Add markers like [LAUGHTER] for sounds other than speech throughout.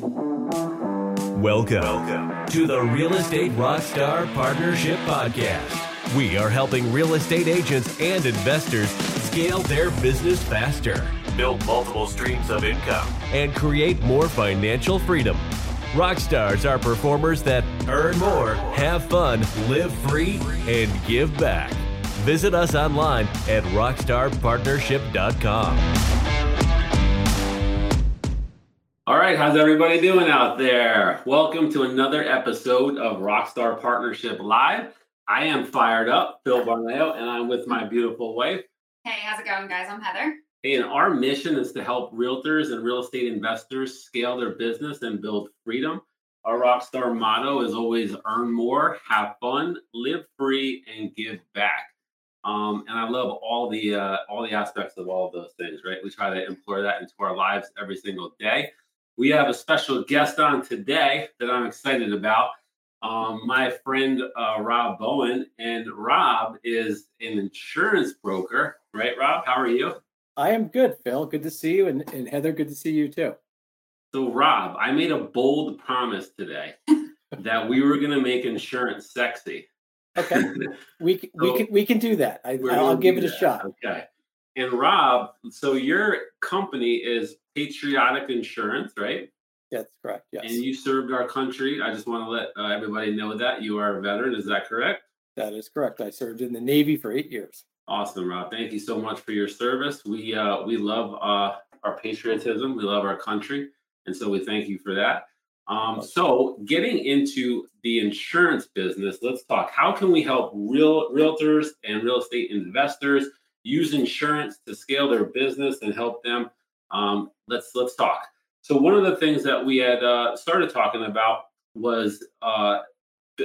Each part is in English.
Welcome, Welcome to the Real Estate Rockstar Partnership Podcast. We are helping real estate agents and investors scale their business faster, build multiple streams of income, and create more financial freedom. Rockstars are performers that earn more, have fun, live free, and give back. Visit us online at rockstarpartnership.com. All right, how's everybody doing out there? Welcome to another episode of Rockstar Partnership Live. I am fired up, Phil Barneo, and I'm with my beautiful wife. Hey, how's it going, guys? I'm Heather. Hey, and our mission is to help realtors and real estate investors scale their business and build freedom. Our Rockstar motto is always earn more, have fun, live free, and give back. Um, and I love all the uh, all the aspects of all of those things. Right? We try to employ that into our lives every single day. We have a special guest on today that I'm excited about. Um, my friend uh, Rob Bowen, and Rob is an insurance broker, right? Rob, how are you? I am good, Phil. Good to see you, and, and Heather, good to see you too. So, Rob, I made a bold promise today [LAUGHS] that we were going to make insurance sexy. Okay, [LAUGHS] we so we can we can do that. I, will give it a that. shot. Okay. And Rob, so your company is Patriotic Insurance, right? That's correct. Yes. And you served our country. I just want to let uh, everybody know that you are a veteran. Is that correct? That is correct. I served in the Navy for eight years. Awesome, Rob. Thank you so much for your service. We uh, we love uh, our patriotism. We love our country, and so we thank you for that. Um, so, getting into the insurance business, let's talk. How can we help real realtors and real estate investors use insurance to scale their business and help them? Um, let's let's talk. So, one of the things that we had uh, started talking about was uh,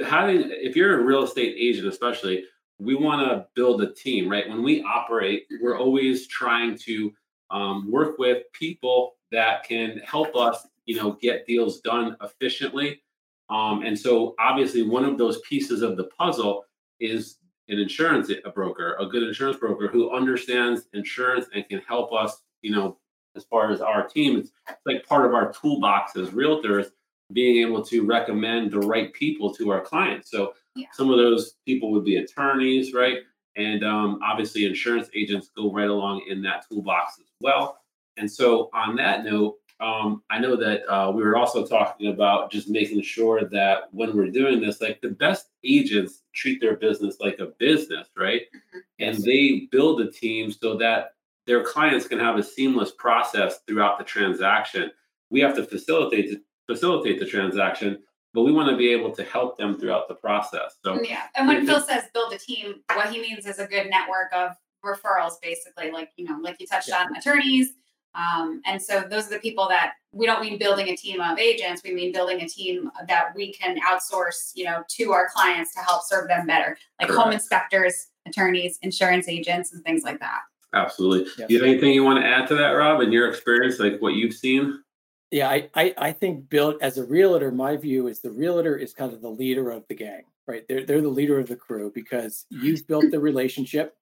having. If you're a real estate agent, especially, we want to build a team, right? When we operate, we're always trying to um, work with people that can help us you know get deals done efficiently um, and so obviously one of those pieces of the puzzle is an insurance a broker a good insurance broker who understands insurance and can help us you know as far as our team it's, it's like part of our toolbox as realtors being able to recommend the right people to our clients. So yeah. some of those people would be attorneys right? And um, obviously insurance agents go right along in that toolbox as well. And so on that note um, I know that uh, we were also talking about just making sure that when we're doing this, like the best agents treat their business like a business, right? Mm-hmm. And they build a team so that their clients can have a seamless process throughout the transaction. We have to facilitate facilitate the transaction, but we want to be able to help them throughout the process. So yeah, and when Phil says build a team, what he means is a good network of referrals, basically, like you know, like you touched yeah. on attorneys um, and so those are the people that we don't mean building a team of agents. We mean building a team that we can outsource, you know, to our clients to help serve them better, like Correct. home inspectors, attorneys, insurance agents, and things like that. Absolutely. Yes. You have anything you want to add to that, Rob, in your experience, like what you've seen? Yeah, I, I, I think build as a realtor, my view is the realtor is kind of the leader of the gang, right? They're they're the leader of the crew because you've built the relationship.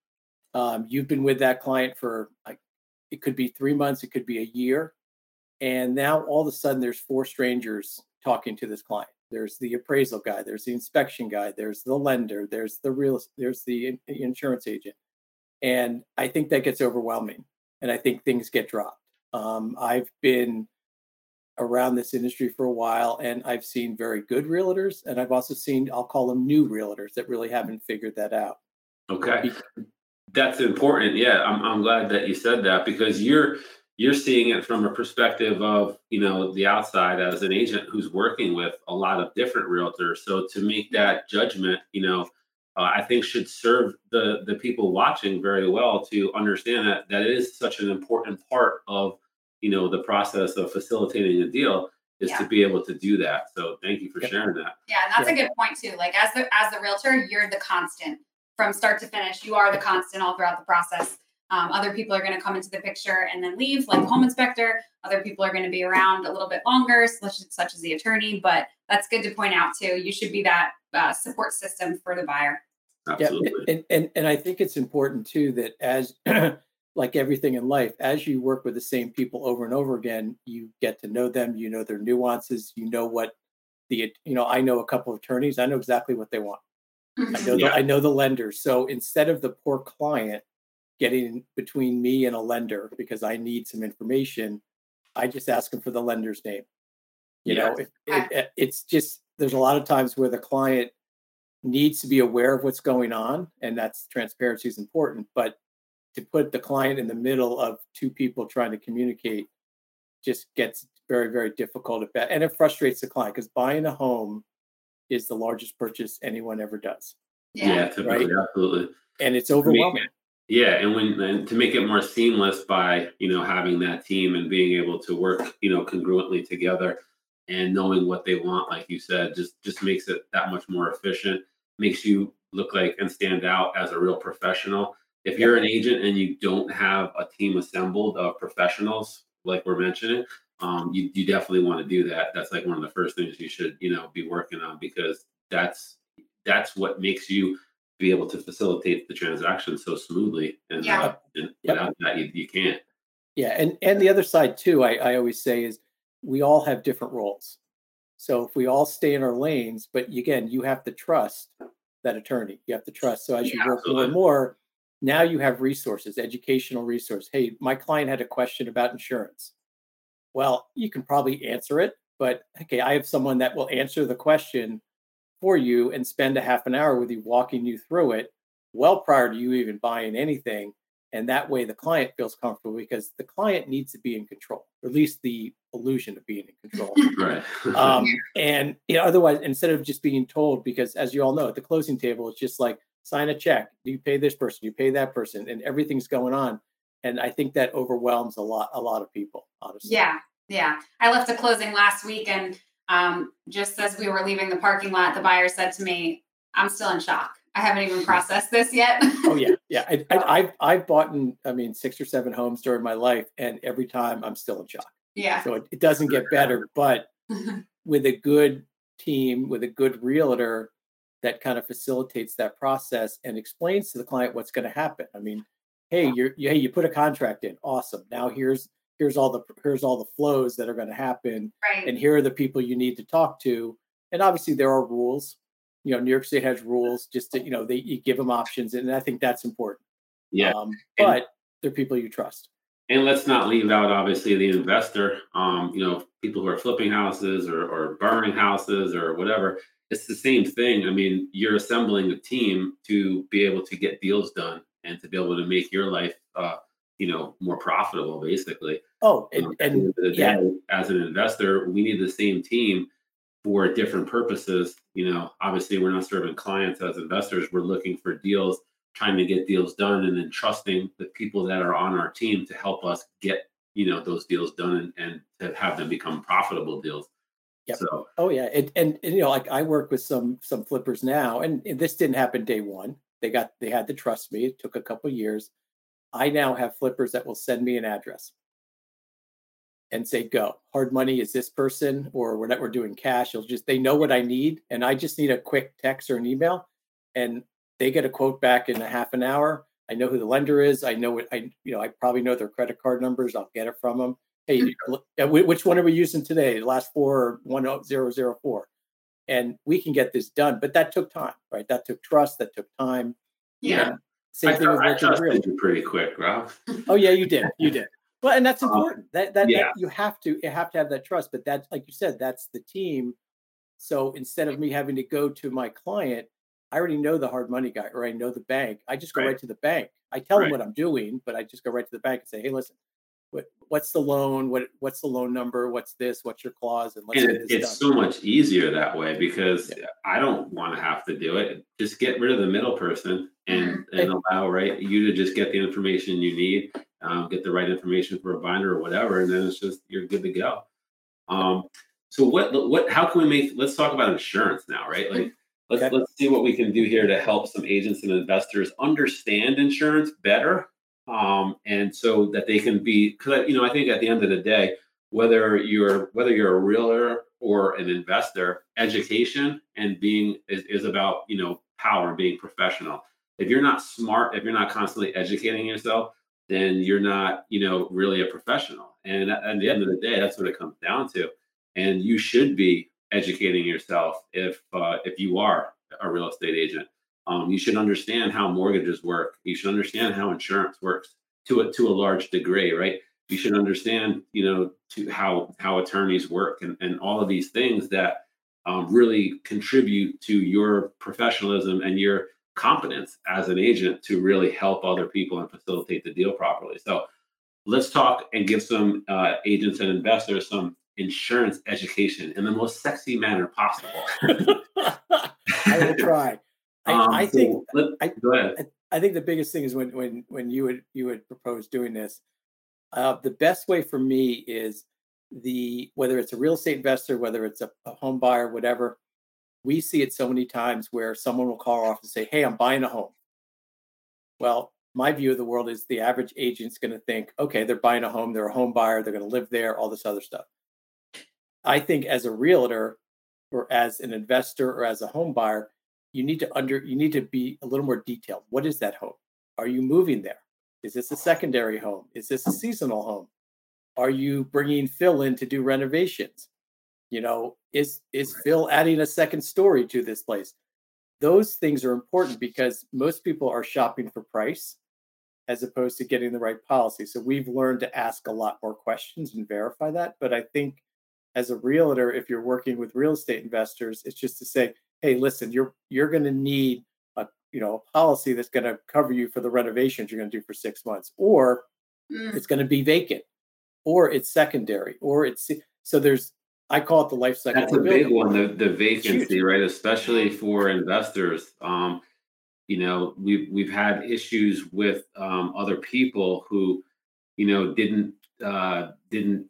Um, you've been with that client for like it could be three months, it could be a year. And now all of a sudden there's four strangers talking to this client. There's the appraisal guy, there's the inspection guy, there's the lender, there's the real there's the insurance agent. And I think that gets overwhelming. And I think things get dropped. Um, I've been around this industry for a while and I've seen very good realtors and I've also seen I'll call them new realtors that really haven't figured that out. Okay. That's important. Yeah, I'm I'm glad that you said that because you're you're seeing it from a perspective of you know the outside as an agent who's working with a lot of different realtors. So to make that judgment, you know, uh, I think should serve the the people watching very well to understand that that is such an important part of you know the process of facilitating a deal is yeah. to be able to do that. So thank you for sharing that. Yeah, and that's yeah. a good point too. Like as the as the realtor, you're the constant from start to finish. You are the constant all throughout the process. Um, other people are going to come into the picture and then leave, like home inspector. Other people are going to be around a little bit longer, such, such as the attorney. But that's good to point out too. You should be that uh, support system for the buyer. Absolutely. Yeah, and, and and I think it's important too that as [CLEARS THROAT] like everything in life, as you work with the same people over and over again, you get to know them. You know their nuances. You know what the you know. I know a couple of attorneys. I know exactly what they want. I mm-hmm. know Yeah. the, I know the lender. So instead of the poor client getting between me and a lender because I need some information, I just ask them for the lender's name. You know, it, it, it- it's just there's a lot of times where the client needs to be aware of what's going on, and that's transparency is important. But to put the client in the middle of two people trying to communicate just gets very very difficult at best, and it frustrates the client because buying a home is the largest purchase anyone ever does, Yeah, typically, absolutely. and it's overwhelming. Yeah, and when and to make it more seamless by you know having that team and being able to work you know congruently together and knowing what they want, like you said, just just makes it that much more efficient. Makes you look like and stand out as a real professional. If you're an agent and you don't have a team assembled of professionals, like we're mentioning, um, you you definitely want to do that. That's like one of the first things you should you know be working on because that's that's what makes you be able to facilitate the transaction so smoothly. And, Yeah. uh, and Yep. without that, you, you can't. Yeah, and and the other side too, I, I always say is we all have different roles. So if we all stay in our lanes, but again, you have to trust that attorney. You have to trust. So as you Yeah, work more absolutely. and more, now you have resources, educational resource. Hey, my client had a question about insurance. Well, you can probably answer it, but okay, I have someone that will answer the question for you and spend a half an hour with you walking you through it well prior to you even buying anything and that way the client feels comfortable because the client needs to be in control or at least the illusion of being in control [LAUGHS] Right. um, [LAUGHS] and you know otherwise instead of just being told because as you all know at the closing table it's just like sign a check you pay this person you pay that person and everything's going on and i think that overwhelms a lot a lot of people honestly Yeah, yeah. I left a closing last week, and um, just as we were leaving the parking lot, the buyer said to me, "I'm still in shock. I haven't even processed this yet." oh yeah yeah I, I, [LAUGHS] i've i've bought in i mean six or seven homes during my life and every time i'm still in shock yeah. so it, it doesn't get better but [LAUGHS] with a good team with a good realtor that kind of facilitates that process and explains to the client what's going to happen i mean hey you're you, hey you put a contract in awesome now here's here's all the here's all the flows that are going to happen right. and here are the people you need to talk to and obviously there are rules you know new york state has rules just to you know they you give them options and i think that's important yeah. um, And- but they're people you trust And let's not leave out, obviously, the investor. Um, you know, people who are flipping houses or, or burning houses or whatever. It's the same thing. I mean, you're assembling a team to be able to get deals done and to be able to make your life, uh, you know, more profitable, basically. oh Um, and, end and of yeah. as an investor, we need the same team for different purposes. You know, obviously, we're not serving clients as investors. We're looking for deals, trying to get deals done, and then trusting the people that are on our team to help us get you know those deals done and, and to have them become profitable deals. Yep. So Oh yeah, and, and and, you know, like I work with some some flippers now, and, and this didn't happen day one. They got they had to trust me. It took a couple years. I now have flippers that will send me an address and say, "Go hard money is this person, or we're not we're doing cash." It'll just they know what I need, and I just need a quick text or an email, and they get a quote back in a half an hour. I know who the lender is. I know what I you know. I probably know their credit card numbers. I'll get it from them hey, look, uh, whi- which one are we using today? The last four or one oh, zero zero four, and we can get this done. But that took time, right? That took trust. That took time. yeah, And Same I, thing with I trusted you pretty quick, Rob. [LAUGHS] Oh yeah, you did. You did. Well, and that's Uh, [LAUGHS] important. that, that yeah. that you have to you have to have that trust. But that's like you said, that's the team. So instead of me having to go to my client, I already know the hard money guy or I know the bank. I just go right, Right. to the bank. I tell them what I'm doing, but I just go right to the bank and say, "Hey, listen, what what's the loan? What what's the loan number? What's this? What's your clause?" And and get it- this it's done. so much easier that way because I don't want to have to do it. Just get rid of the middle person and and allow right you to just get the information you need, um, get the right information for a binder or whatever, and then it's just you're good to go. Um, so what what how can we make? Let's talk about insurance now, right? Like let's Okay. let's see what we can do here to help some agents and investors understand insurance better, um, and so that they can be because you know I think at the end of the day whether you're whether you're a realtor or an investor education and being is, is about you know power and being professional if you're not smart if you're not constantly educating yourself then you're not, you know, really a professional. And at, at the end of the day, that's what it comes down to. And you should be educating yourself if uh, if you are a real estate agent. Um, you should understand how mortgages work. You should understand how insurance works to a to a large degree, right? You should understand, you know, to how how attorneys work and, and all of these things that um, really contribute to your professionalism and your competence as an agent to really help other people and facilitate the deal properly. So let's talk and give some uh, agents and investors some insurance education in the most sexy manner possible. [LAUGHS] I will try. I, um, I think let, I, go ahead. I, I, think the biggest thing is when when when you would you would propose doing this. Uh, the best way for me is the whether it's a real estate investor, whether it's a, a home buyer, whatever. We see it so many times where someone will call off and say, "Hey, I'm buying a home." Well, my view of the world is the average agent's going to think, "Okay, they're buying a home. They're a home buyer. They're going to live there. All this other stuff." I think as a realtor or as an investor or as a home buyer, you need to under you need to be a little more detailed. What is that home? Are you moving there? Is this a secondary home? Is this a seasonal home? Are you bringing Phil in to do renovations? You know, is is Phil adding a second story to this place? Those things are important because most people are shopping for price as opposed to getting the right policy. So we've learned to ask a lot more questions and verify that. But I think as a realtor, if you're working with real estate investors, it's just to say, hey, listen, you're you're going to need a you know a policy that's going to cover you for the renovations you're going to do for six months, or mm. it's going to be vacant, or it's secondary, or it's so there's I call it the life cycle. That's a big one, the the vacancy, right? Especially for investors. Um, you know, we've we've had issues with um, other people who, you know, didn't uh, didn't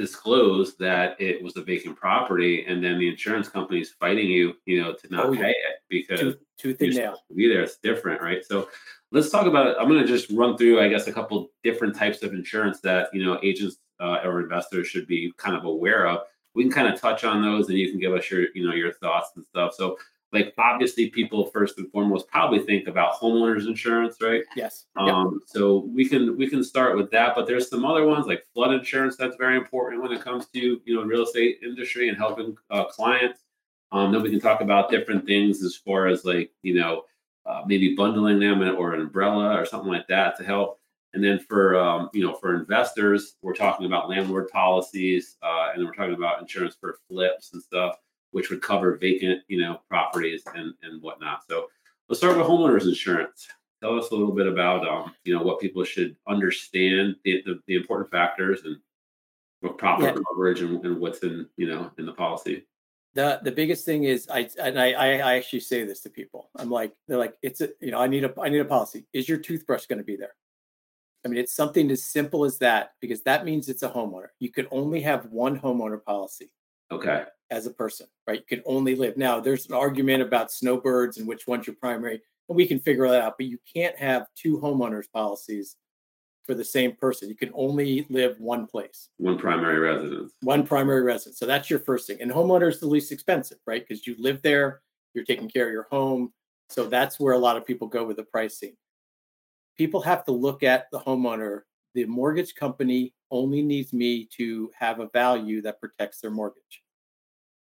disclose that it was a vacant property, and then the insurance company is fighting you, you know, to not oh, pay it because tooth, tooth you're to be there. It's different, right? So let's talk about it. I'm going to just run through, I guess, a couple different types of insurance that you know agents uh, or investors should be kind of aware of. We can kind of touch on those, and you can give us your, you know, your thoughts and stuff. So like obviously people first and foremost probably think about homeowners insurance right? Yes. Um yep. so we can we can start with that but there's some other ones like flood insurance that's very important when it comes to you know real estate industry and helping uh, clients. Um then we can talk about different things as far as like you know uh, maybe bundling them or an umbrella or something like that to help. And then for um, you know for investors we're talking about landlord policies uh, and then we're talking about insurance for flips and stuff which would cover vacant, you know, properties and and whatnot. So let's start with homeowners insurance. Tell us a little bit about, um, you know, what people should understand, the, the, the important factors and what proper yeah. coverage and, and what's in, you know, in the policy. The the biggest thing is I and I I actually say this to people. I'm like they're like it's a you know I need a I need a policy. Is your toothbrush going to be there? I mean, it's something as simple as that because that means it's a homeowner. You can only have one homeowner policy. Okay as a person, right? You can only live. Now, there's an argument about snowbirds and which one's your primary, and we can figure that out, but you can't have two homeowners policies for the same person. You can only live one place. One primary residence. One primary residence. So that's your first thing. And homeowner is the least expensive, right? Because you live there, you're taking care of your home. So that's where a lot of people go with the pricing. People have to look at the homeowner. The mortgage company only needs me to have a value that protects their mortgage.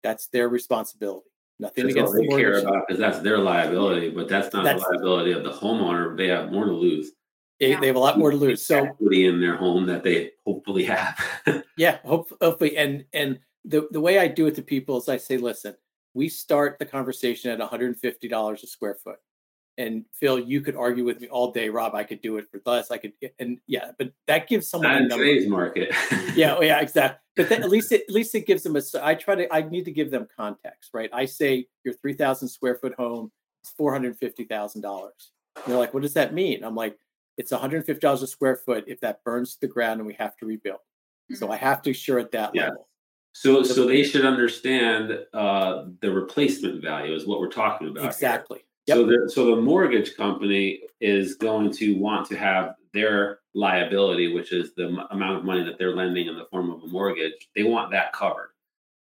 That's their responsibility. Nothing that's against all they the care about because that's their liability, but that's not that's, the liability of the homeowner. They have more to lose. They, they have a lot more to lose. So equity in their home that they hopefully have. [LAUGHS] yeah, hope, hopefully. And and the the way I do it to people is I say, listen, we start the conversation at $150 a square foot and Phil, you could argue with me all day, Rob. I could do it for less. I could, and yeah, but that gives someone Not in today's market. [LAUGHS] yeah, oh, yeah, exactly. But then at least it, at least it gives them a. I try to. I need to give them context, right? I say your three thousand square foot home is four hundred fifty thousand dollars. They're like, what does that mean? I'm like, it's one hundred fifty dollars a square foot if that burns to the ground and we have to rebuild. Mm-hmm. So I have to assure at that yeah. level. So, so they should understand uh, the replacement value is what we're talking about. Exactly. Here. Yep. So the so the mortgage company is going to want to have their liability, which is the m- amount of money that they're lending in the form of a mortgage. They want that covered,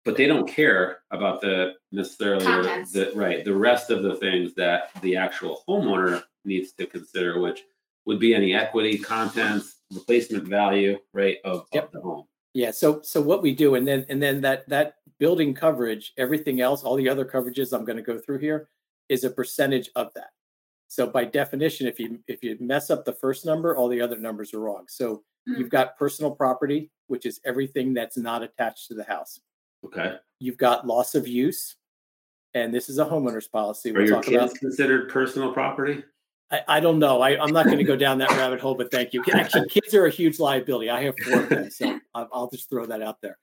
but they don't care about the necessarily the, the right the rest of the things that the actual homeowner needs to consider, which would be any equity, contents, replacement value, right, of, Yep. of the home. Yeah. So so what we do, and then and then that that building coverage, everything else, all the other coverages I'm going to go through here, is a percentage of that. So by definition, if you if you mess up the first number, all the other numbers are wrong. So Mhm. you've got personal property, which is everything that's not attached to the house. Okay. You've got loss of use, and this is a homeowner's policy. Are We'll your talk kids about. considered personal property? I, I don't know. I, I'm not going to go down that rabbit hole, but thank you. Actually, kids are a huge liability. I have four of them, so [LAUGHS] I'll, I'll just throw that out there.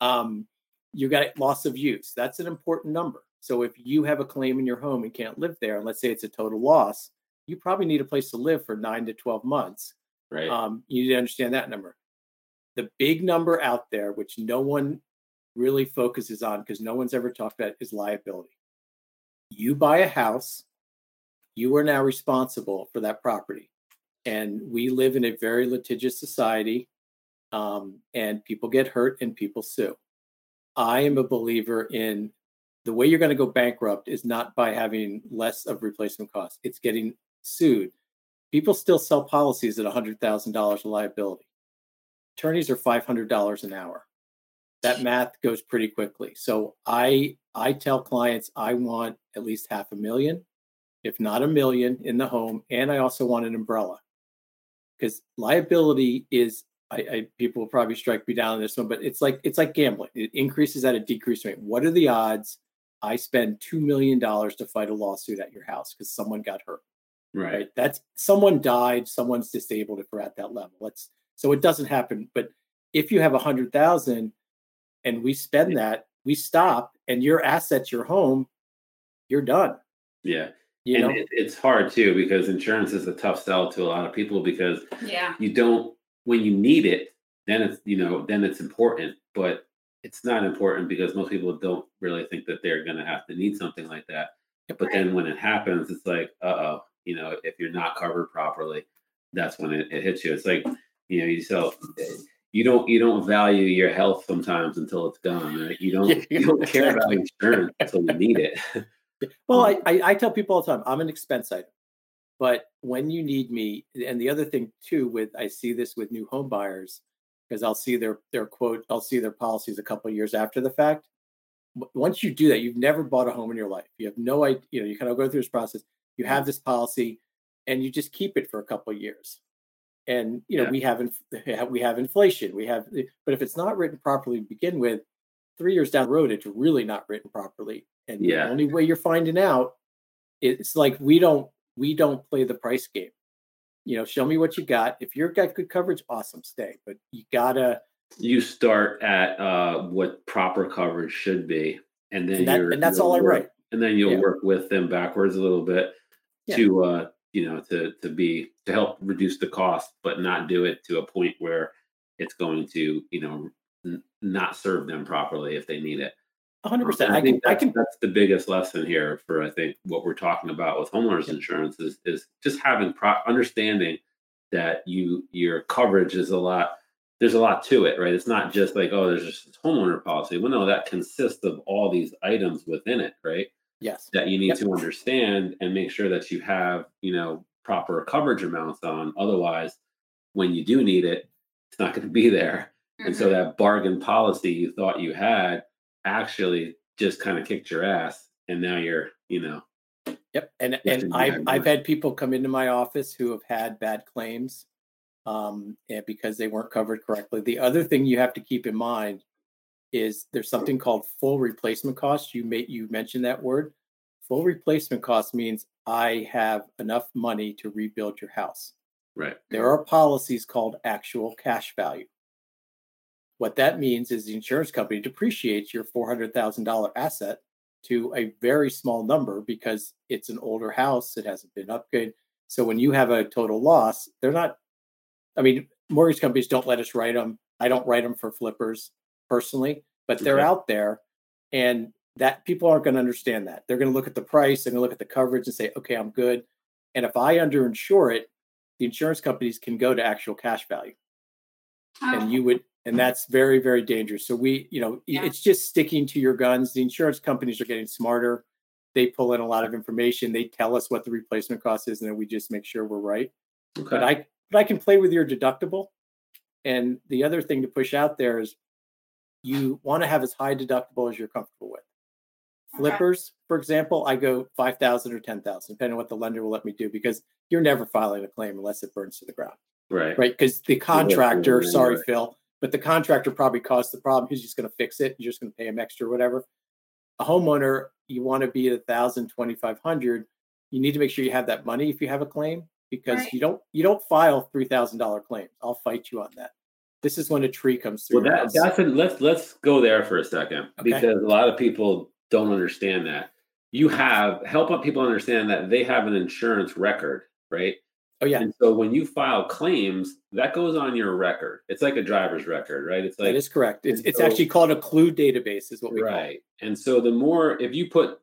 Um, you got loss of use. That's an important number. So if you have a claim in your home and can't live there, and let's say it's a total loss, you probably need a place to live for nine to 12 months. Right. Um, you need to understand that number. The big number out there, which no one really focuses on because no one's ever talked about, is liability. You buy a house, you are now responsible for that property. And we live in a very litigious society, um, and people get hurt and people sue. I am a believer in the way you're going to go bankrupt is not by having less of replacement costs, it's getting sued. People still sell policies at $100,000 of liability. Attorneys are $500 an hour. That math goes pretty quickly. So I I tell clients I want at least half a million, if not a million in the home, and I also want an umbrella. Because liability is I, I people will probably strike me down on this one, but it's like it's like gambling. It increases at a decreased rate. What are the odds I spend two million dollars to fight a lawsuit at your house because someone got hurt? right. right that's someone died someone's disabled if we're at that level let's so it doesn't happen but if you have a hundred thousand and we spend that we stop and your assets your home you're done Yeah. you and know it, it's hard too because insurance is a tough sell to a lot of people because Yeah. you don't when you need it then it's you know then it's important but it's not important because most people don't really think that they're going to have to need something like that. But Right. then when it happens it's like uh-oh you know if you're not covered properly that's when it, it hits you. It's like you know you sell you don't you don't value your health sometimes until it's gone right? You don't Yeah, [LAUGHS] you don't care about insurance until you need it. [LAUGHS] Well I, [LAUGHS] I i tell people all the time i'm an expense item but when you need me and the other thing too with i see this with new home buyers because i'll see their their quote i'll see their policies a couple of years after the fact once you do that, you've never bought a home in your life. You have no idea. You know, you kind of go through this process. You have this policy, and you just keep it for a couple of years. And you know, Yeah. we have inf- [LAUGHS] we have inflation. We have, eh, but if it's not written properly to begin with, three years down the road, it's really not written properly. And Yeah. the only way you're finding out, it's like we don't we don't play the price game. You know, show me what you got. If you've got good coverage, awesome, stay. But you gotta you start at uh, what proper coverage should be, and then and, that, you're, and that's all I work- write. and then you'll Yeah. work with them backwards a little bit Yeah. to uh, you know to to be to help reduce the cost, but not do it to a point where it's going to you know n- not serve them properly if they need it. Hundred percent. I think I that's, can that's the biggest lesson here for I think what we're talking about with homeowners insurance is is just having pro- understanding that you your coverage is a lot. There's a lot to it, right? It's not just like oh, there's just homeowner policy. Well, no, that consists of all these items within it, right? yes. That you need Yep. to understand and make sure that you have you know proper coverage amounts on. Otherwise, when you do need it, it's not going to be there. And so Mhm. that bargain policy you thought you had actually just kind of kicked your ass, and now you're, you know, Yep. And and I've I've had people come into my office who have had bad claims um and because they weren't covered correctly. The other thing you have to keep in mind is there's something called full replacement cost. You may you mentioned that word. Full replacement cost means I have enough money to rebuild your house. right, There are policies called actual cash value. What that means is the insurance company depreciates your $400,000 asset to a very small number because it's an older house, it hasn't been upgraded. So when you have a total loss, they're not, I mean, mortgage companies don't let us write them. I don't write them for flippers personally, but they're Okay. out there and that people aren't going to understand that. They're going to look at the price, they're going to look at the coverage and say, okay, I'm good. And if I underinsure it, the insurance companies can go to actual cash value Oh, and you would and that's very very dangerous so we you know Yeah. it's just sticking to your guns the insurance companies are getting smarter they pull in a lot of information they tell us what the replacement cost is and then we just make sure we're right Okay. But I but I can play with your deductible. And the other thing to push out there is you want to have as high deductible as you're comfortable with. Okay. Flippers, for example, I go 5,000 or 10,000, depending on what the lender will let me do, because you're never filing a claim unless it burns to the ground, right. right? Because the contractor, sorry. Phil, but the contractor probably caused the problem. He's just going to fix it. You're just going to pay him extra or whatever. A homeowner, you want to be at 1,000, 2,500. You need to make sure you have that money if you have a claim because Right. you don't you don't file $3,000 claims. I'll fight you on that. This is when a tree comes through. Well, your that, that's a, let's let's go there for a second Okay. because a lot of people don't understand that. You have help people understand that they have an insurance record, right? Oh yeah, And so when you file claims, that goes on your record. It's like a driver's record, right? It's like that is correct. It's it's so- actually called a clue database, is what we call it. right. And so the more if you put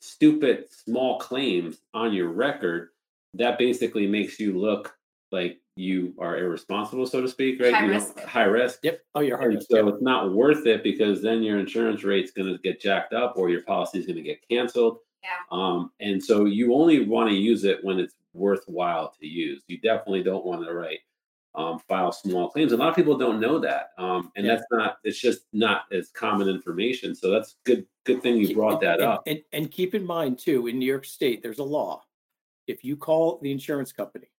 stupid small claims on your record, that basically makes you look like you are irresponsible, so to speak, right? High you risk. Don't, high risk. Yep. Oh, you're hard. And so it's not worth it because then your insurance rate's going to get jacked up or your policy is going to get canceled. Yeah. Um, and so you only want to use it when it's worthwhile to use. You definitely don't want to write um, file small claims. A lot of people don't know that, um, and Yeah. that's not. It's just not as common information. So that's good. Good thing you brought that and, up. And, and keep in mind too, in New York State, there's a law. If you call the insurance company,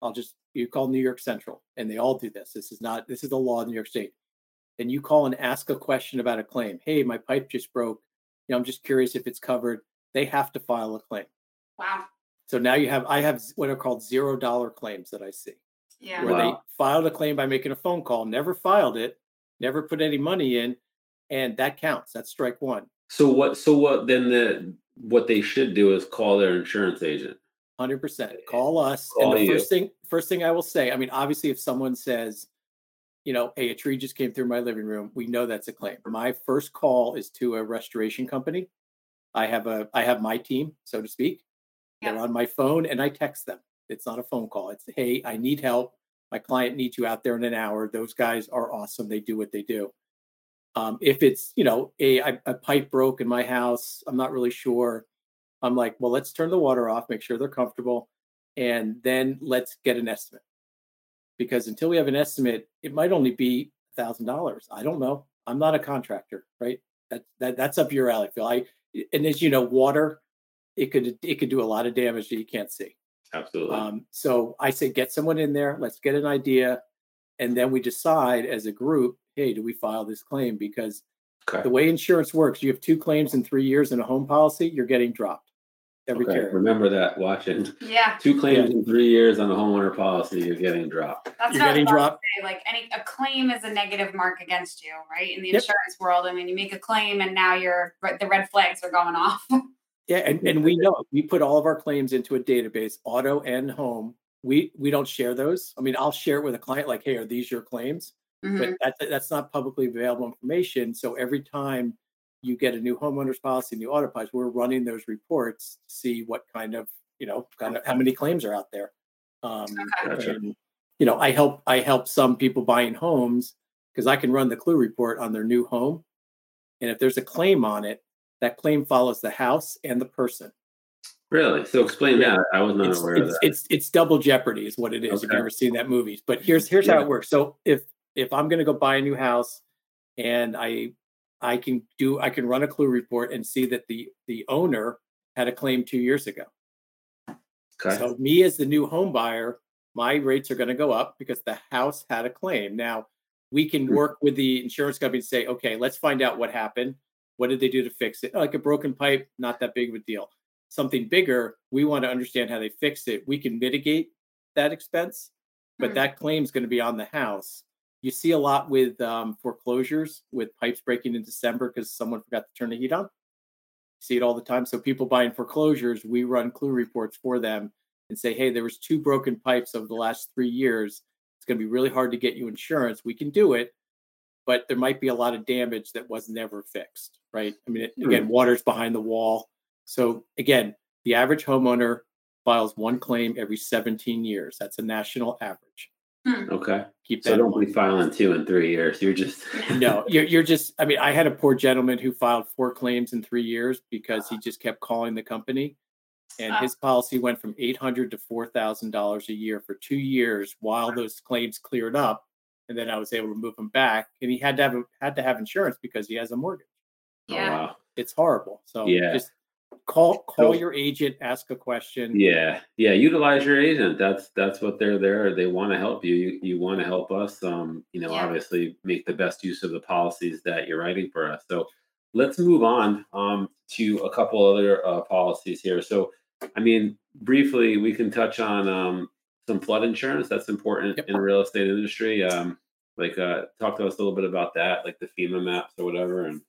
I'll just you call New York Central, and they all do this. This is not this is the law in New York State. And you call and ask a question about a claim. Hey, my pipe just broke. You know, I'm just curious if it's covered. They have to file a claim. Wow. So now you have I have what are called zero dollar claims that I see. Yeah. where they filed a claim by making a phone call, never filed it, never put any money in, and that counts. That's strike one. So what? So what? Then the what they should do is call their insurance agent. Hundred percent. Eh, call us. Call and the you. first thing, first thing I will say, I mean, obviously, if someone says, you know, hey, a tree just came through my living room, we know that's a claim. My first call is to a restoration company. I have a, I have my team, so to speak. They're on my phone, and I text them. It's not a phone call. It's hey, I need help. My client needs you out there in an hour. Those guys are awesome. They do what they do. Um, if it's you know a, a pipe broke in my house, I'm not really sure. I'm like, well, let's turn the water off, make sure they're comfortable, and then let's get an estimate. Because until we have an estimate, it might only be thousand dollars. I don't know. I'm not a contractor, right? That that that's up your alley, Phil. I and as you know, water, it could it could do a lot of damage that you can't see. Absolutely. Um, so I say get someone in there, let's get an idea, and then we decide as a group, hey, do we file this claim? Because okay. the way insurance works, you have two claims in three years in a home policy, you're getting dropped every Okay. carrier. Remember that watching. Yeah. [LAUGHS] Two claims in three years on a homeowner policy, you're getting dropped. That's You're what I was getting dropped. say, Like any a claim is a negative mark against you, right? In the Yep. insurance world, I mean, you make a claim and now you're the red flags are going off. [LAUGHS] Yeah, and, and we know we put all of our claims into a database, auto and home. We we don't share those. I mean, I'll share it with a client like, hey, are these your claims? Mhm. but that's that's not publicly available information. So every time you get a new homeowner's policy, new auto policy, we're running those reports to see what kind of you know kind of how many claims are out there. Um, Okay. And, you know, I help I help some people buying homes because I can run the clue report on their new home, and if there's a claim on it, that claim follows the house and the person. Really? So explain Yeah. that. I was not It's, aware of it's, that. it's it's double jeopardy is what it is. If you've ever seen that movie, but here's here's how it works. So if if I'm going to go buy a new house, and I I can do I can run a clue report and see that the the owner had a claim two years ago. okay. So me as the new home buyer, my rates are going to go up because the house had a claim. Now we can Hmm. work with the insurance company and say, okay, let's find out what happened. What did they do to fix it? Like a broken pipe, not that big of a deal. Something bigger, we want to understand how they fixed it. We can mitigate that expense, but Hmm. that claim is going to be on the house. You see a lot with um, foreclosures with pipes breaking in December because someone forgot to turn the heat on see it all the time. So people buying foreclosures, we run clue reports for them and say, hey, there was two broken pipes over the last three years. It's going to be really hard to get you insurance. We can do it, but there might be a lot of damage that was never fixed, right? I mean, it, again, water's behind the wall. So again, the average homeowner files one claim every 17 years. That's a national average. Hmm. okay. Keep So that in don't be filing two in three years. You're just [LAUGHS] no, you're, you're just, I mean, I had a poor gentleman who filed four claims in three years because he just kept calling the company and ah. his policy went from eight hundred to four thousand dollars a year for two years while those claims cleared up, and then I was able to move him back. And he had to have had to have insurance because he has a mortgage. Oh, wow. It's horrible. So Yeah. just call call So- your agent, ask a question. Yeah, yeah. Utilize your agent. That's that's what they're there. They want to help you. You, you want to help us. Um, you know, Yeah. obviously make the best use of the policies that you're writing for us. So let's move on um, to a couple other uh, policies here. So, I mean, briefly, we can touch on um, some flood insurance. That's important Yep. in the real estate industry. Um, like, uh, talk to us a little bit about that, like the FEMA maps or whatever. And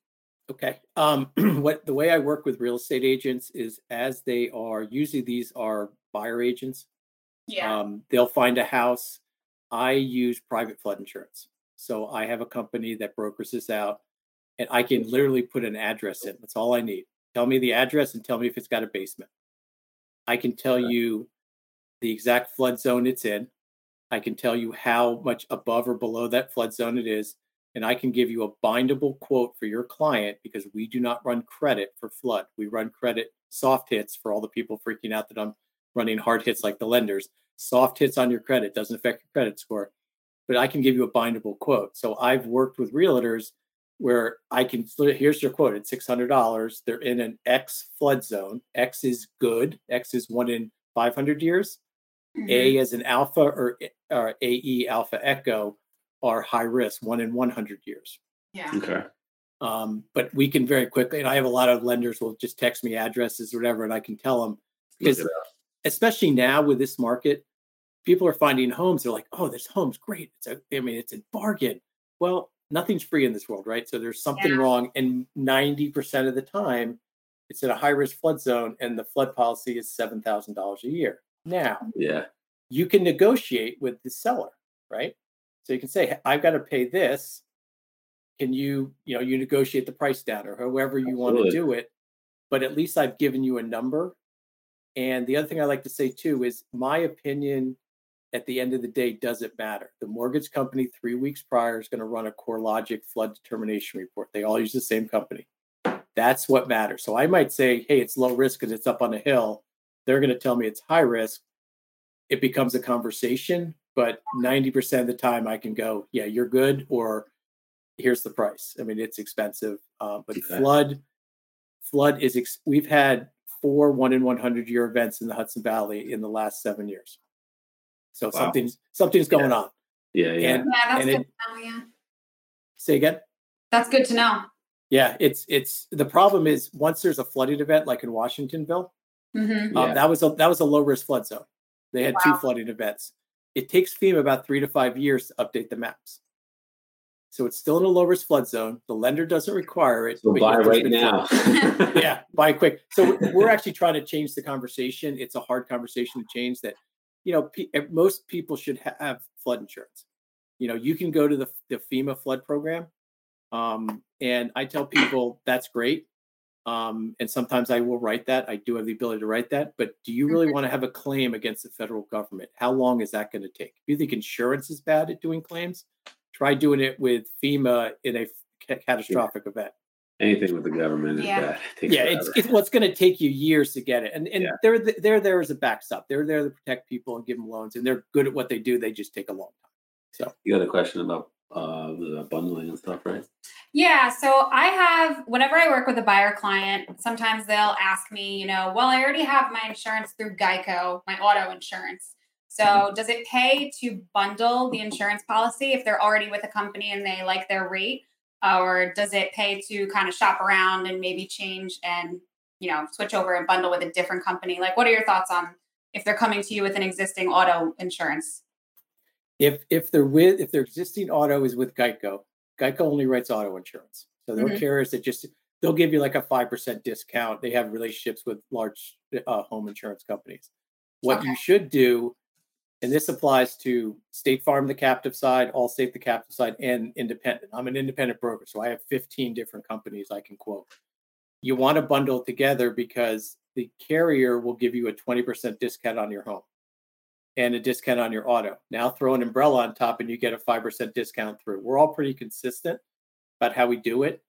Okay. Um, [CLEARS THROAT] what the way I work with real estate agents is as they are usually these are buyer agents. Yeah. Um, they'll find a house. I use private flood insurance. So I have a company that brokers this out and I can literally put an address in. That's all I need. Tell me the address and tell me if it's got a basement. I can tell Okay. you the exact flood zone it's in. I can tell you how much above or below that flood zone it is. And I can give you a bindable quote for your client because we do not run credit for flood. We run credit soft hits for all the people freaking out that I'm running hard hits like the lenders. Soft hits on your credit doesn't affect your credit score, but I can give you a bindable quote. So I've worked with realtors where I can here's your quote at hundred dollars. They're in an X flood zone. X is good. X is one in five hundred years. Mhm. A as an alpha or, or AE alpha echo are high risk, one in one hundred years. yeah. okay, Um, but we can very quickly, and I have a lot of lenders will just text me addresses or whatever, and I can tell them because especially now with this market, people are finding homes. They're like, "Oh, this home's great. It's a, I mean, it's a bargain." Well, nothing's free in this world, right? So there's something Yeah. wrong, and ninety percent of the time, it's in a high risk flood zone, and the flood policy is seven thousand dollars a year. Now, yeah, you can negotiate with the seller, right? So you can say, I've got to pay this. Can you, you know, you negotiate the price down or however you want to do it. But at least I've given you a number. And the other thing I like to say too is my opinion at the end of the day doesn't matter. The mortgage company three weeks prior is going to run a CoreLogic flood determination report. They all use the same company. That's what matters. So I might say, hey, it's low risk because it's up on a hill. They're going to tell me it's high risk. It becomes a conversation, but 90% of the time I can go, yeah, you're good, or here's the price. I mean, it's expensive. Uh, but Okay. flood, flood is, ex- we've had four one in 100 year events in the Hudson Valley in the last seven years. So Wow. something's, something's going on. yeah, yeah. And Yeah, that's and good it- to know. Yeah. say again. That's good to know. Yeah, it's it's the problem is once there's a flooding event like in Washingtonville, hmm um, Yeah. that was a that was a low risk flood zone. They had two Wow. flooding events. It takes FEMA about three to five years to update the maps. So it's still in a low risk flood zone. The lender doesn't require it. So buy right now. [LAUGHS] yeah, [LAUGHS] buy quick. So we're- actually trying to change the conversation. It's a hard conversation to change. That you know, pe- eh, most people should ha- have flood insurance. You know, you can go to the the FEMA flood program, um, and I tell people that's great. Um, and sometimes I will write that. I do have the ability to write that. But do you really want to have a claim against the federal government? How long is that going to take? If you think insurance is bad at doing claims, try doing it with FEMA in a ca- catastrophic event. Anything with the government is Yeah. bad. It Yeah, it's forever. it's what's going to take you years to get it, and and Yeah. they're th- they're there as a backstop. They're there to protect people and give them loans, and they're good at what they do. They just take a long time. So You got a question about uh the bundling and stuff, right? Yeah, so I have whenever I work with a buyer client, sometimes they'll ask me, you know, well, I already have my insurance through Geico, my auto insurance. So mm-hmm. does it pay to bundle the insurance policy if they're already with a company and they like their rate? Or does it pay to kind of shop around and maybe change and, you know, switch over and bundle with a different company? Like, what are your thoughts on if they're coming to you with an existing auto insurance? if if they're with if their existing auto is with Geico, Geico only writes auto insurance. So they're Mhm. carriers that just they'll give you like a five percent discount. They have relationships with large uh, home insurance companies. What Okay. you should do, and this applies to State Farm, the captive side, Allstate, the captive side, and independent. I'm an independent broker, so I have 15 different companies I can quote. You want to bundle together because the carrier will give you a 20% discount on your home and a discount on your auto. Now throw an umbrella on top and you get a 5% discount through. We're all pretty consistent about how we do it.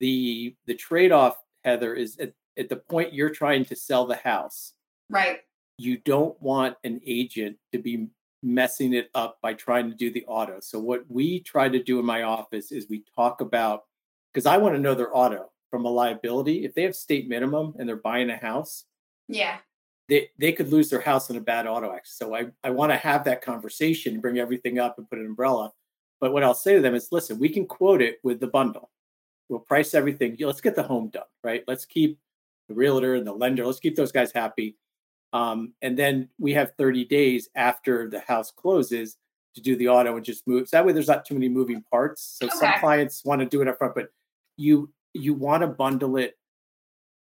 The the trade-off, Heather, is at, at the point you're trying to sell the house, Right. You don't want an agent to be messing it up by trying to do the auto. So what we try to do in my office is we talk about because I want to know their auto from a liability. If they have state minimum and they're buying a house, Yeah. they they could lose their house in a bad auto accident. So I I want to have that conversation, bring everything up, and put an umbrella. But what I'll say to them is, listen, we can quote it with the bundle. We'll price everything. Let's get the home done, right? Let's keep the realtor and the lender. Let's keep those guys happy. Um, and then we have 30 days after the house closes to do the auto and just move. So that way, there's not too many moving parts. So some clients want to do it up front, but you you want to bundle it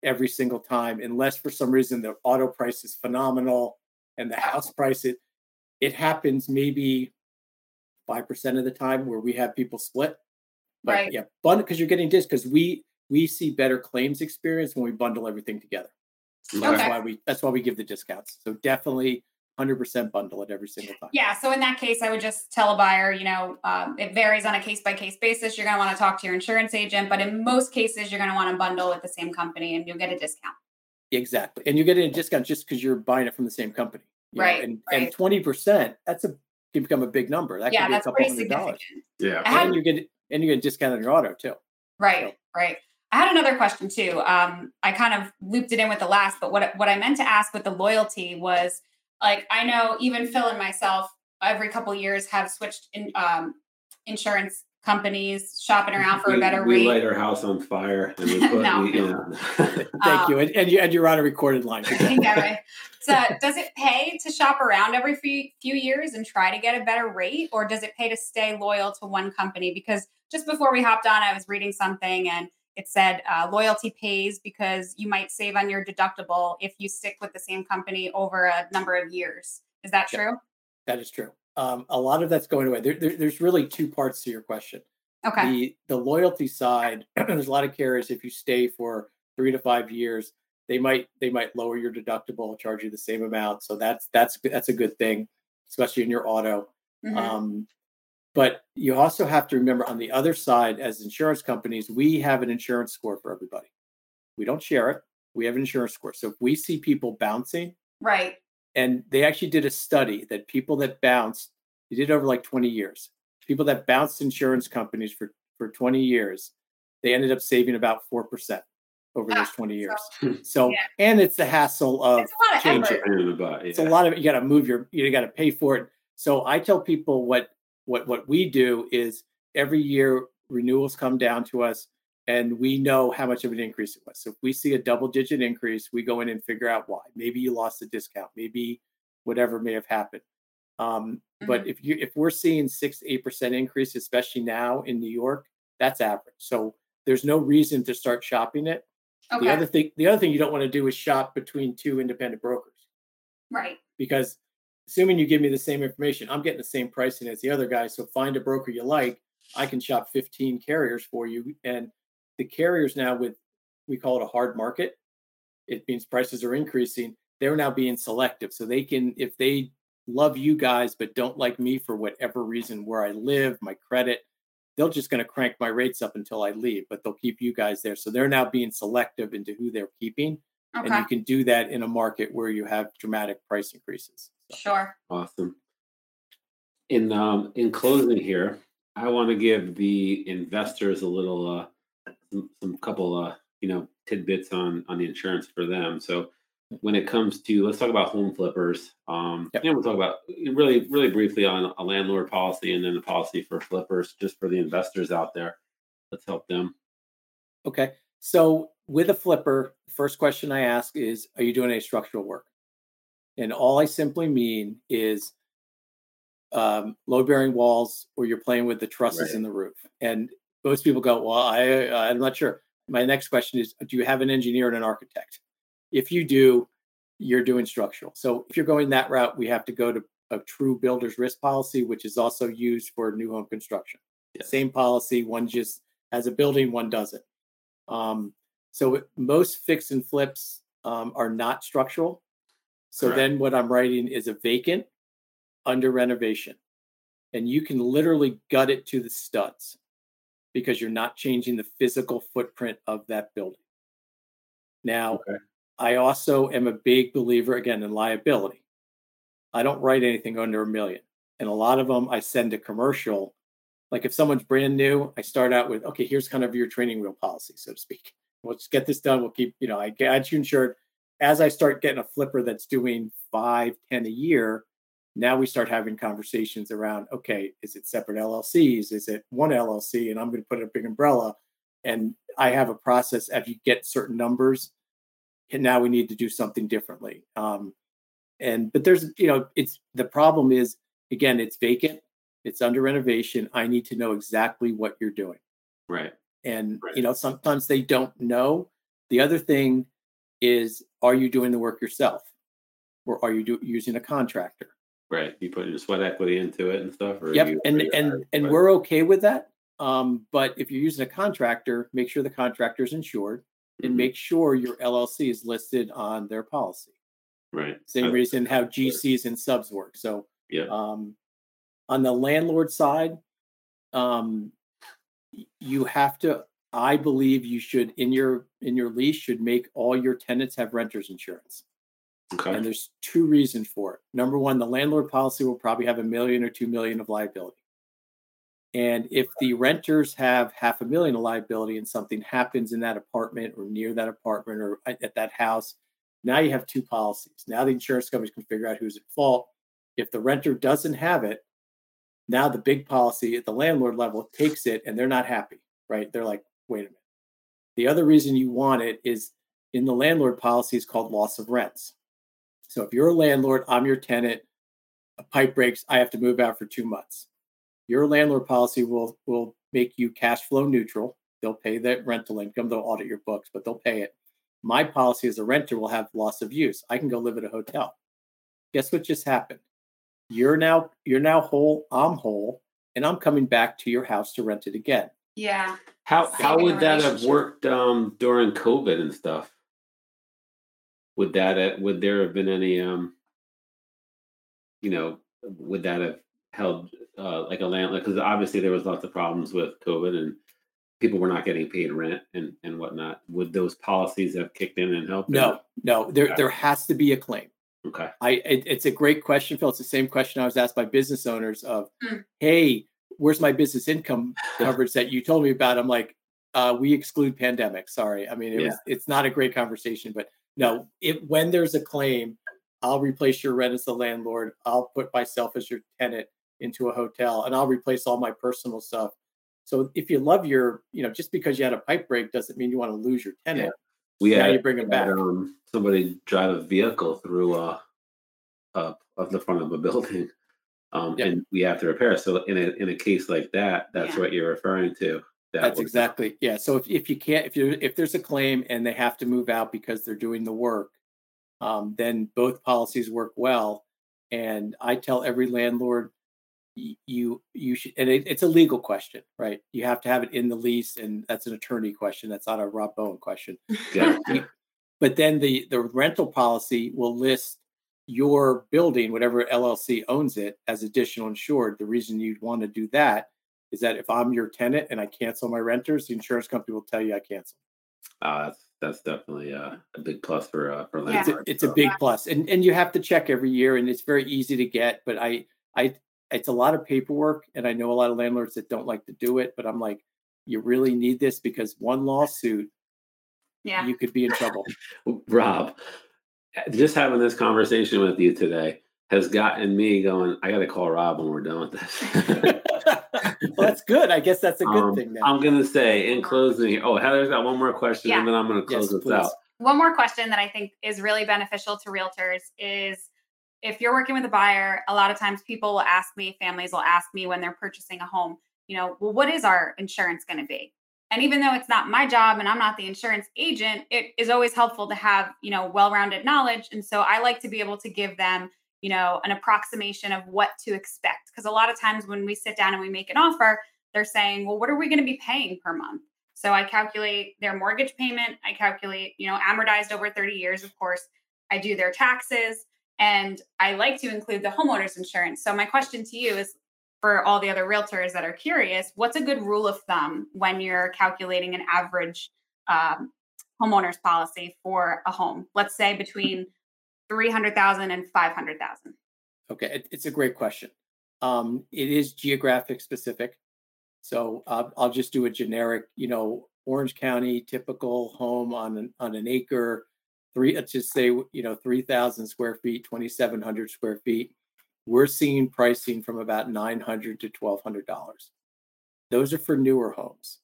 every single time, unless for some reason the auto price is phenomenal and the house price it it happens maybe five percent of the time where we have people split. But Right. yeah, bundle because you're getting this because we we see better claims experience when we bundle everything together. So That's why we that's why we give the discounts. So definitely 100% bundle it every single time. Yeah. So in that case, I would just tell a buyer, you know, um, it varies on a case by case basis. You're going to want to talk to your insurance agent, but in most cases, you're going to want to bundle with the same company and you'll get a discount. Exactly. And you're getting a discount just because you're buying it from the same company. you know, And right. and 20%, that's a can become a big number. That yeah, could be a that's couple pretty hundred dollars. significant. Yeah. Had- And you get and you get a discount on your auto too. Right, right. I had another question too. Um, I kind of looped it in with the last, but what what I meant to ask with the loyalty was like I know even Phil and myself every couple years have switched in um, insurance companies, shopping around for we, a better we rate. We light our house on fire and we [LAUGHS] put, No. we, you [LAUGHS] know. Thank Um, you. And, and you and you're on a recorded line. [LAUGHS] yeah, right. So, does it pay to shop around every few, few years and try to get a better rate, or does it pay to stay loyal to one company? Because just before we hopped on, I was reading something and it said uh, loyalty pays because you might save on your deductible if you stick with the same company over a number of years. Is that Yeah. true? That is true. Um, a lot of that's going away. There, there- there's really two parts to your question. Okay. The the loyalty side, [CLEARS THROAT] there's a lot of carriers. If you stay for three to five years, they might they might lower your deductible, charge you the same amount. So that's that's that's a good thing, especially in your auto. Mhm. Um, but you also have to remember on the other side, as insurance companies, we have an insurance score for everybody. We don't share it. We have an insurance score. So if we see people bouncing, right. And they actually did a study that people that bounced, they did over like 20 years. People that bounced insurance companies for for 20 years, they ended up saving about four percent over those Ah, 20 years. so- So, yeah. and it's the hassle of It's a lot of change effort. it. Pain in the butt, It's a lot of you got to move your you got to pay for it. So I tell people what what what we do is every year renewals come down to us and we know how much of an increase it was. So if we see a double digit increase, we go in and figure out why. Maybe you lost a discount, maybe whatever may have happened. Um, But if you if we're seeing six eight percent increase, especially now in New York, that's average. So there's no reason to start shopping it. Okay. The other thing the other thing you don't want to do is shop between two independent brokers right. because assuming you give me the same information, I'm getting the same pricing as the other guy. So find a broker you like. I can shop 15 carriers for you. And the carriers now with we call it a hard market. It means prices are increasing. They're now being selective. So they can, if they love you guys but don't like me for whatever reason where I live, my credit, they're just going to crank my rates up until I leave, but they'll keep you guys there. So they're now being selective into who they're keeping. Okay. And you can do that in a market where you have dramatic price increases. So, Sure. Awesome. In um in closing here, I want to give the investors a little uh some, some couple uh you know tidbits on on the insurance for them. So when it comes to let's talk about home flippers. Um Yep. you we'll talk about really really briefly on a landlord policy and then the policy for flippers just for the investors out there. Let's help them. Okay. So with a flipper, first question I ask is, are you doing any structural work? And all I simply mean is um, load bearing walls or you're playing with the trusses Right. in the roof. And most people go, well, I, I'm not sure. My next question is, do you have an engineer and an architect? If you do, you're doing structural. So if you're going that route, we have to go to a true builder's risk policy, which is also used for new home construction. Same policy, one just has a building, one doesn't. Um, so most fix and flips um, are not structural. So Correct. then what I'm writing is a vacant under renovation. And you can literally gut it to the studs because you're not changing the physical footprint of that building. Now, Okay. I also am a big believer again in liability. I don't write anything under a million. And a lot of them I send a commercial. Like if someone's brand new, I start out with, okay, here's kind of your training wheel policy, so to speak. [LAUGHS] We'll just get this done. We'll keep, you know, I get you insured. As I start getting a flipper that's doing five, ten a year, now we start having conversations around, okay, is it separate LLCs? Is it one LLC? And I'm going to put a big umbrella. And I have a process if you get certain numbers, and now we need to do something differently. Um, and but there's, you know, it's the problem is again, it's vacant, it's under renovation. I need to know exactly what you're doing. Right. And Right. you know, sometimes they don't know. The other thing is, are you doing the work yourself, or are you do, using a contractor? Right. You put your sweat equity into it and stuff. Or Yep, and and hire and somebody. we're okay with that. Um, but if you're using a contractor, make sure the contractor is insured and Mhm. make sure your LLC is listed on their policy. right. Same reason how. GCs and subs work. So Yeah. um, on the landlord side, um, you have to. I believe you should in your in your lease should make all your tenants have renters insurance. Okay. And there's two reasons for it. Number one, the landlord policy will probably have a million or two million of liability. And if the renters have half a million of liability and something happens in that apartment or near that apartment or at at that house, now you have two policies. Now the insurance companies can figure out who's at fault. If the renter doesn't have it, now the big policy at the landlord level takes it and they're not happy, right? They're like, wait a minute. The other reason you want it is in the landlord policy is called loss of rents. So if you're a landlord, I'm your tenant, a pipe breaks, I have to move out for two months. Your landlord policy will will make you cash flow neutral. They'll pay that rental income, they'll audit your books, but they'll pay it. My policy as a renter will have loss of use. I can go live at a hotel. Guess what just happened? You're now you're now whole, I'm whole, and I'm coming back to your house to rent it again. Yeah. How how would that have worked um, during COVID and stuff? Would that uh, would there have been any um, you know, would that have held uh, like a landlord? Because obviously there was lots of problems with COVID and people were not getting paid rent and and whatnot. Would those policies have kicked in and helped? No, no, there there has to be a claim. Okay. I it, it's a great question, Phil. It's the same question I was asked by business owners of, Mm. "Hey, where's my business income [LAUGHS] coverage that you told me about?" I'm like, uh, "We exclude pandemic." Sorry, I mean it was it's not a great conversation, but no, if when there's a claim, I'll replace your rent as the landlord. I'll put myself as your tenant into a hotel, and I'll replace all my personal stuff. So if you love your, you know, just because you had a pipe break doesn't mean you want to lose your tenant. We now had, you bring them had, back. um, somebody drive a vehicle through uh, up of the front of a [LAUGHS] building, um, Yep. and we have to repair. So in a in a case like that, that's Yeah. what you're referring to. That That's exactly yeah. So if, if you can't if you if there's a claim and they have to move out because they're doing the work, um, then both policies work well. And I tell every landlord, you you should and it, it's a legal question, right? You have to have it in the lease, and that's an attorney question. That's not a Rob Bowen question. Yeah. But then the the rental policy will list your building, whatever LLC owns it, as additional insured. The reason you'd want to do that is that if I'm your tenant and I cancel my renters, the insurance company will tell you I cancel. Uh, that's that's definitely uh, a big plus for uh, for Yeah. It's a, landlords. it's a big plus, and and you have to check every year, and it's very easy to get. But I I it's a lot of paperwork, and I know a lot of landlords that don't like to do it. But I'm like, you really need this because one lawsuit, Yeah. you could be in trouble. [LAUGHS] Rob, just having this conversation with you today has gotten me going. I got to call Rob when we're done with this. [LAUGHS] [LAUGHS] well, that's good. I guess that's a good Um, thing then. I'm gonna say in closing. Oh, Heather's got one more question, Yeah. and then I'm gonna Yes, close this please. out. One more question that I think is really beneficial to realtors is if you're working with a buyer, a lot of times people will ask me, families will ask me when they're purchasing a home, you know, well, what is our insurance going to be? And even though it's not my job and I'm not the insurance agent, it is always helpful to have, you know, well-rounded knowledge. And so I like to be able to give them, you know, an approximation of what to expect. Because a lot of times when we sit down and we make an offer, they're saying, well, what are we going to be paying per month? So I calculate their mortgage payment. I calculate, you know, amortized over 30 years, of course. I do their taxes and I like to include the homeowner's insurance. So my question to you is for all the other realtors that are curious, what's a good rule of thumb when you're calculating an average um, homeowners policy for a home? Let's say between 300,000 and 500,000. Okay, it, it's a great question. Um, it is geographic specific. So uh, I'll just do a generic, you know, Orange County typical home on an, on an acre, three, let's just say, you know, 3,000 square feet, 2,700 square feet. We're seeing pricing from about 900 to $1,200. Those are for newer homes.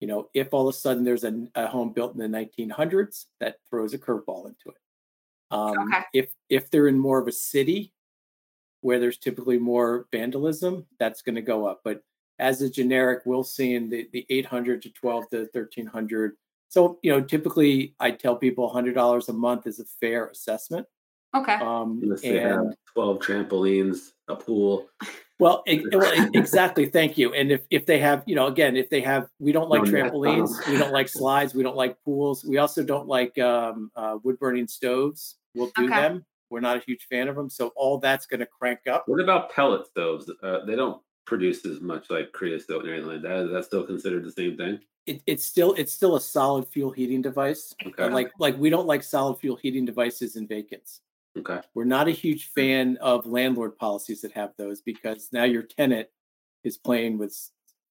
You know, if all of a sudden there's a, a home built in the 1900s, that throws a curveball into it. Um, Okay. If if they're in more of a city where there's typically more vandalism, that's going to go up. But as a generic, we'll see in the, the 800 to 12 to 1300. So, you know, typically I tell people $100 a month is a fair assessment. Okay. Um, they have and 12 trampolines, a pool. Well, well, exactly. Thank you. And if, if they have, you know, again, if they have, we don't like No trampolines, tunnels. we don't like slides, we don't like pools. We also don't like um, uh, wood burning stoves. We'll do Okay. them. We're not a huge fan of them. So all that's going to crank up. What about pellet stoves? Uh, they don't produce as much like creosote and anything like that. Is that still considered the same thing? It, it's still it's still a solid fuel heating device. Okay. But like like we don't like solid fuel heating devices in vacants. Okay. We're not a huge fan of landlord policies that have those because now your tenant is playing with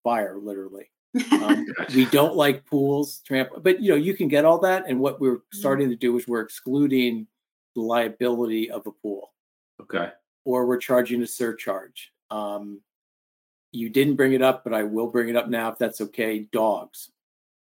fire, literally. Um, [LAUGHS] we don't like pools, tramp, but you know you can get all that. And what we're starting to do is we're excluding the liability of a pool, Okay. or we're charging a surcharge. Um, you didn't bring it up, but I will bring it up now if that's okay. Dogs.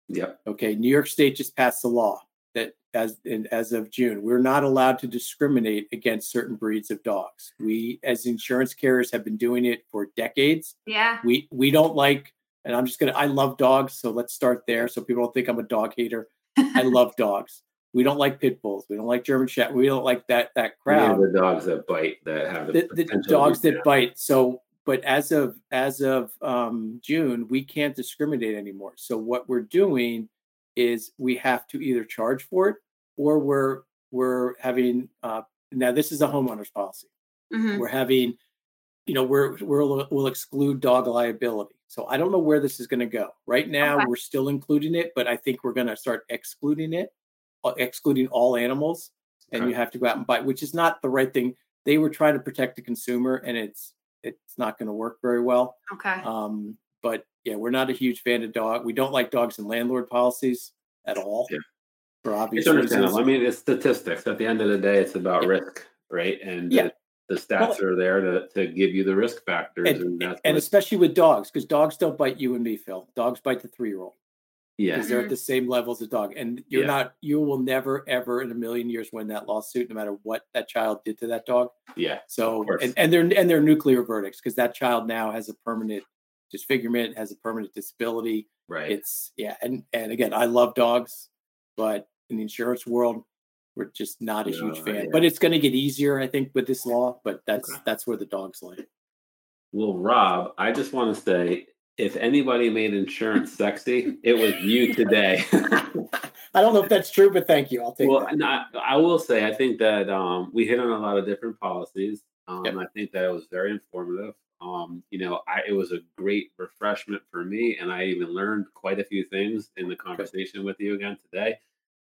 Yep. Okay, New York State just passed a law that as in, as of June, we're not allowed to discriminate against certain breeds of dogs. We as insurance carriers have been doing it for decades. yeah. We we don't like and I'm just going to I love dogs, so let's start there so people don't think I'm a dog hater. I [LAUGHS] love dogs. We don't like pit bulls. We don't like German shepherd. We don't like that that Any of crowd the dogs that bite that have the, the, the dogs be that bite. So, but as of as of um, June, we can't discriminate anymore. So what we're doing is we have to either charge for it or we're we're having uh, now this is a homeowner's policy. Mhm. We're having, you know, we're we're we'll exclude dog liability. So I don't know where this is going to go. Right now, Okay. we're still including it, but I think we're going to start excluding it, uh, excluding all animals, and Okay. you have to go out and buy, which is not the right thing. They were trying to protect the consumer, and it's it's not going to work very well. Okay. Um, but yeah, we're not a huge fan of dog. We don't like dogs in landlord policies at all. Yeah. For obvious It's understandable. I mean, it's statistics. At the end of the day, it's about Yeah. risk, right? And Yeah. the, the stats are there to, to give you the risk factors. And, And, that's and especially with dogs, because dogs don't bite you and me, Phil. Dogs bite the three year old. yeah. because they're at mm-hmm. the same level as a dog. And you're Yeah. not, you will never, ever in a million years win that lawsuit, no matter what that child did to that dog. Yeah. So, and, and they're and they're nuclear verdicts because that child now has a permanent disfigurement, has a permanent disability. Right. It's yeah, and and again, I love dogs, but in the insurance world, we're just not a huge fan. yeah. But it's going to get easier, I think, with this law. But that's Okay. that's where the dogs lay. Well, Rob, I just want to say if anybody made insurance sexy, it was you today. [LAUGHS] I don't know if that's true, but thank you. I'll take well. I, I will say, I think that um, we hit on a lot of different policies. Um, Yep. I think that it was very informative. Um, you know, I, it was a great refreshment for me, and I even learned quite a few things in the conversation with you again today.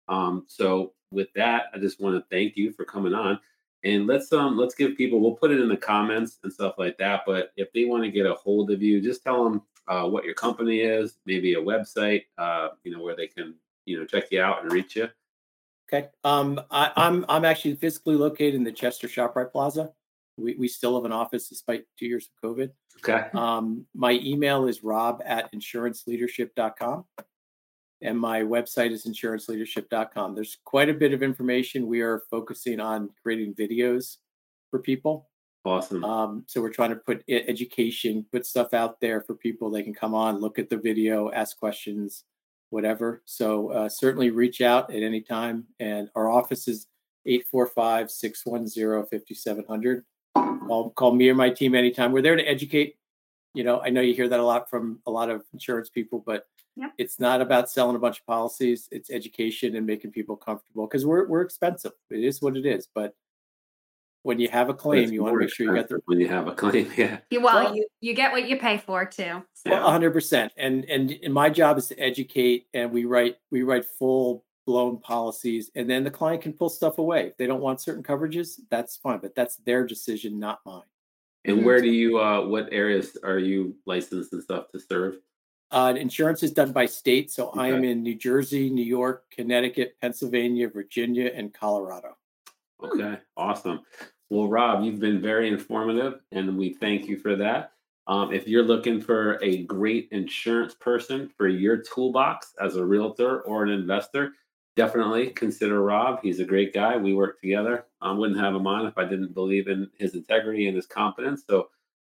Um, so, with that, I just want to thank you for coming on, and let's um let's give people. We'll put it in the comments and stuff like that. But if they want to get a hold of you, just tell them uh, what your company is, maybe a website, uh, you know, where they can you know check you out and reach you. Okay. Um, I, I'm I'm actually physically located in the Chester Shoprite Plaza. We we still have an office despite two years of COVID. Okay. Um, my email is rob at insuranceleadership.com. And my website is insuranceleadership.com. There's quite a bit of information. We are focusing on creating videos for people. Awesome. Um, so we're trying to put education, put stuff out there for people. They can come on, look at the video, ask questions, whatever. So uh, certainly reach out at any time. And our office is 845 610 5700. Call, call me or my team anytime. We're there to educate. You know, I know you hear that a lot from a lot of insurance people, but Yep. it's not about selling a bunch of policies. It's education and making people comfortable because we're we're expensive. It is what it is. But when you have a claim, it's you want to make sure you get the expensive when you have a claim. [LAUGHS] Yeah. You, well, Well- you you get what you pay for too. So. Yeah. Well, hundred percent. And, and and my job is to educate, and we write we write full blown policies, and then the client can pull stuff away. If they don't want certain coverages, that's fine, but that's their decision, not mine. And where do you, uh, what areas are you licensed and stuff to serve? Uh, insurance is done by state, so I am in New Jersey, New York, Connecticut, Pennsylvania, Virginia, and Colorado. Okay, awesome. Well, Rob, you've been very informative, and we thank you for that. Um, if you're looking for a great insurance person for your toolbox as a realtor or an investor, definitely consider Rob. He's a great guy. We work together. I wouldn't have him on if I didn't believe in his integrity and his competence. So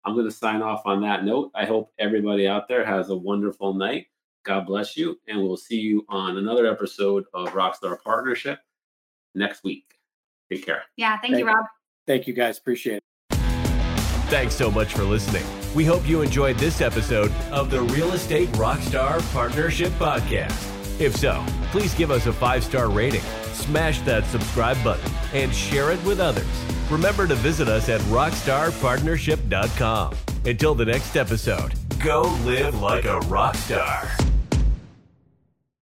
I'm going to sign off on that note. I hope everybody out there has a wonderful night. God bless you, and we'll see you on another episode of Rockstar Partnership next week. Take care. Yeah, thank you, Thank you. Rob. Thank you guys. Appreciate it. Thanks so much for listening. We hope you enjoyed this episode of the Real Estate Rockstar Partnership Podcast. If so, please give us a five star rating, smash that subscribe button, and share it with others. Remember to visit us at rockstarpartnership.com. Until the next episode, go live like a rock star.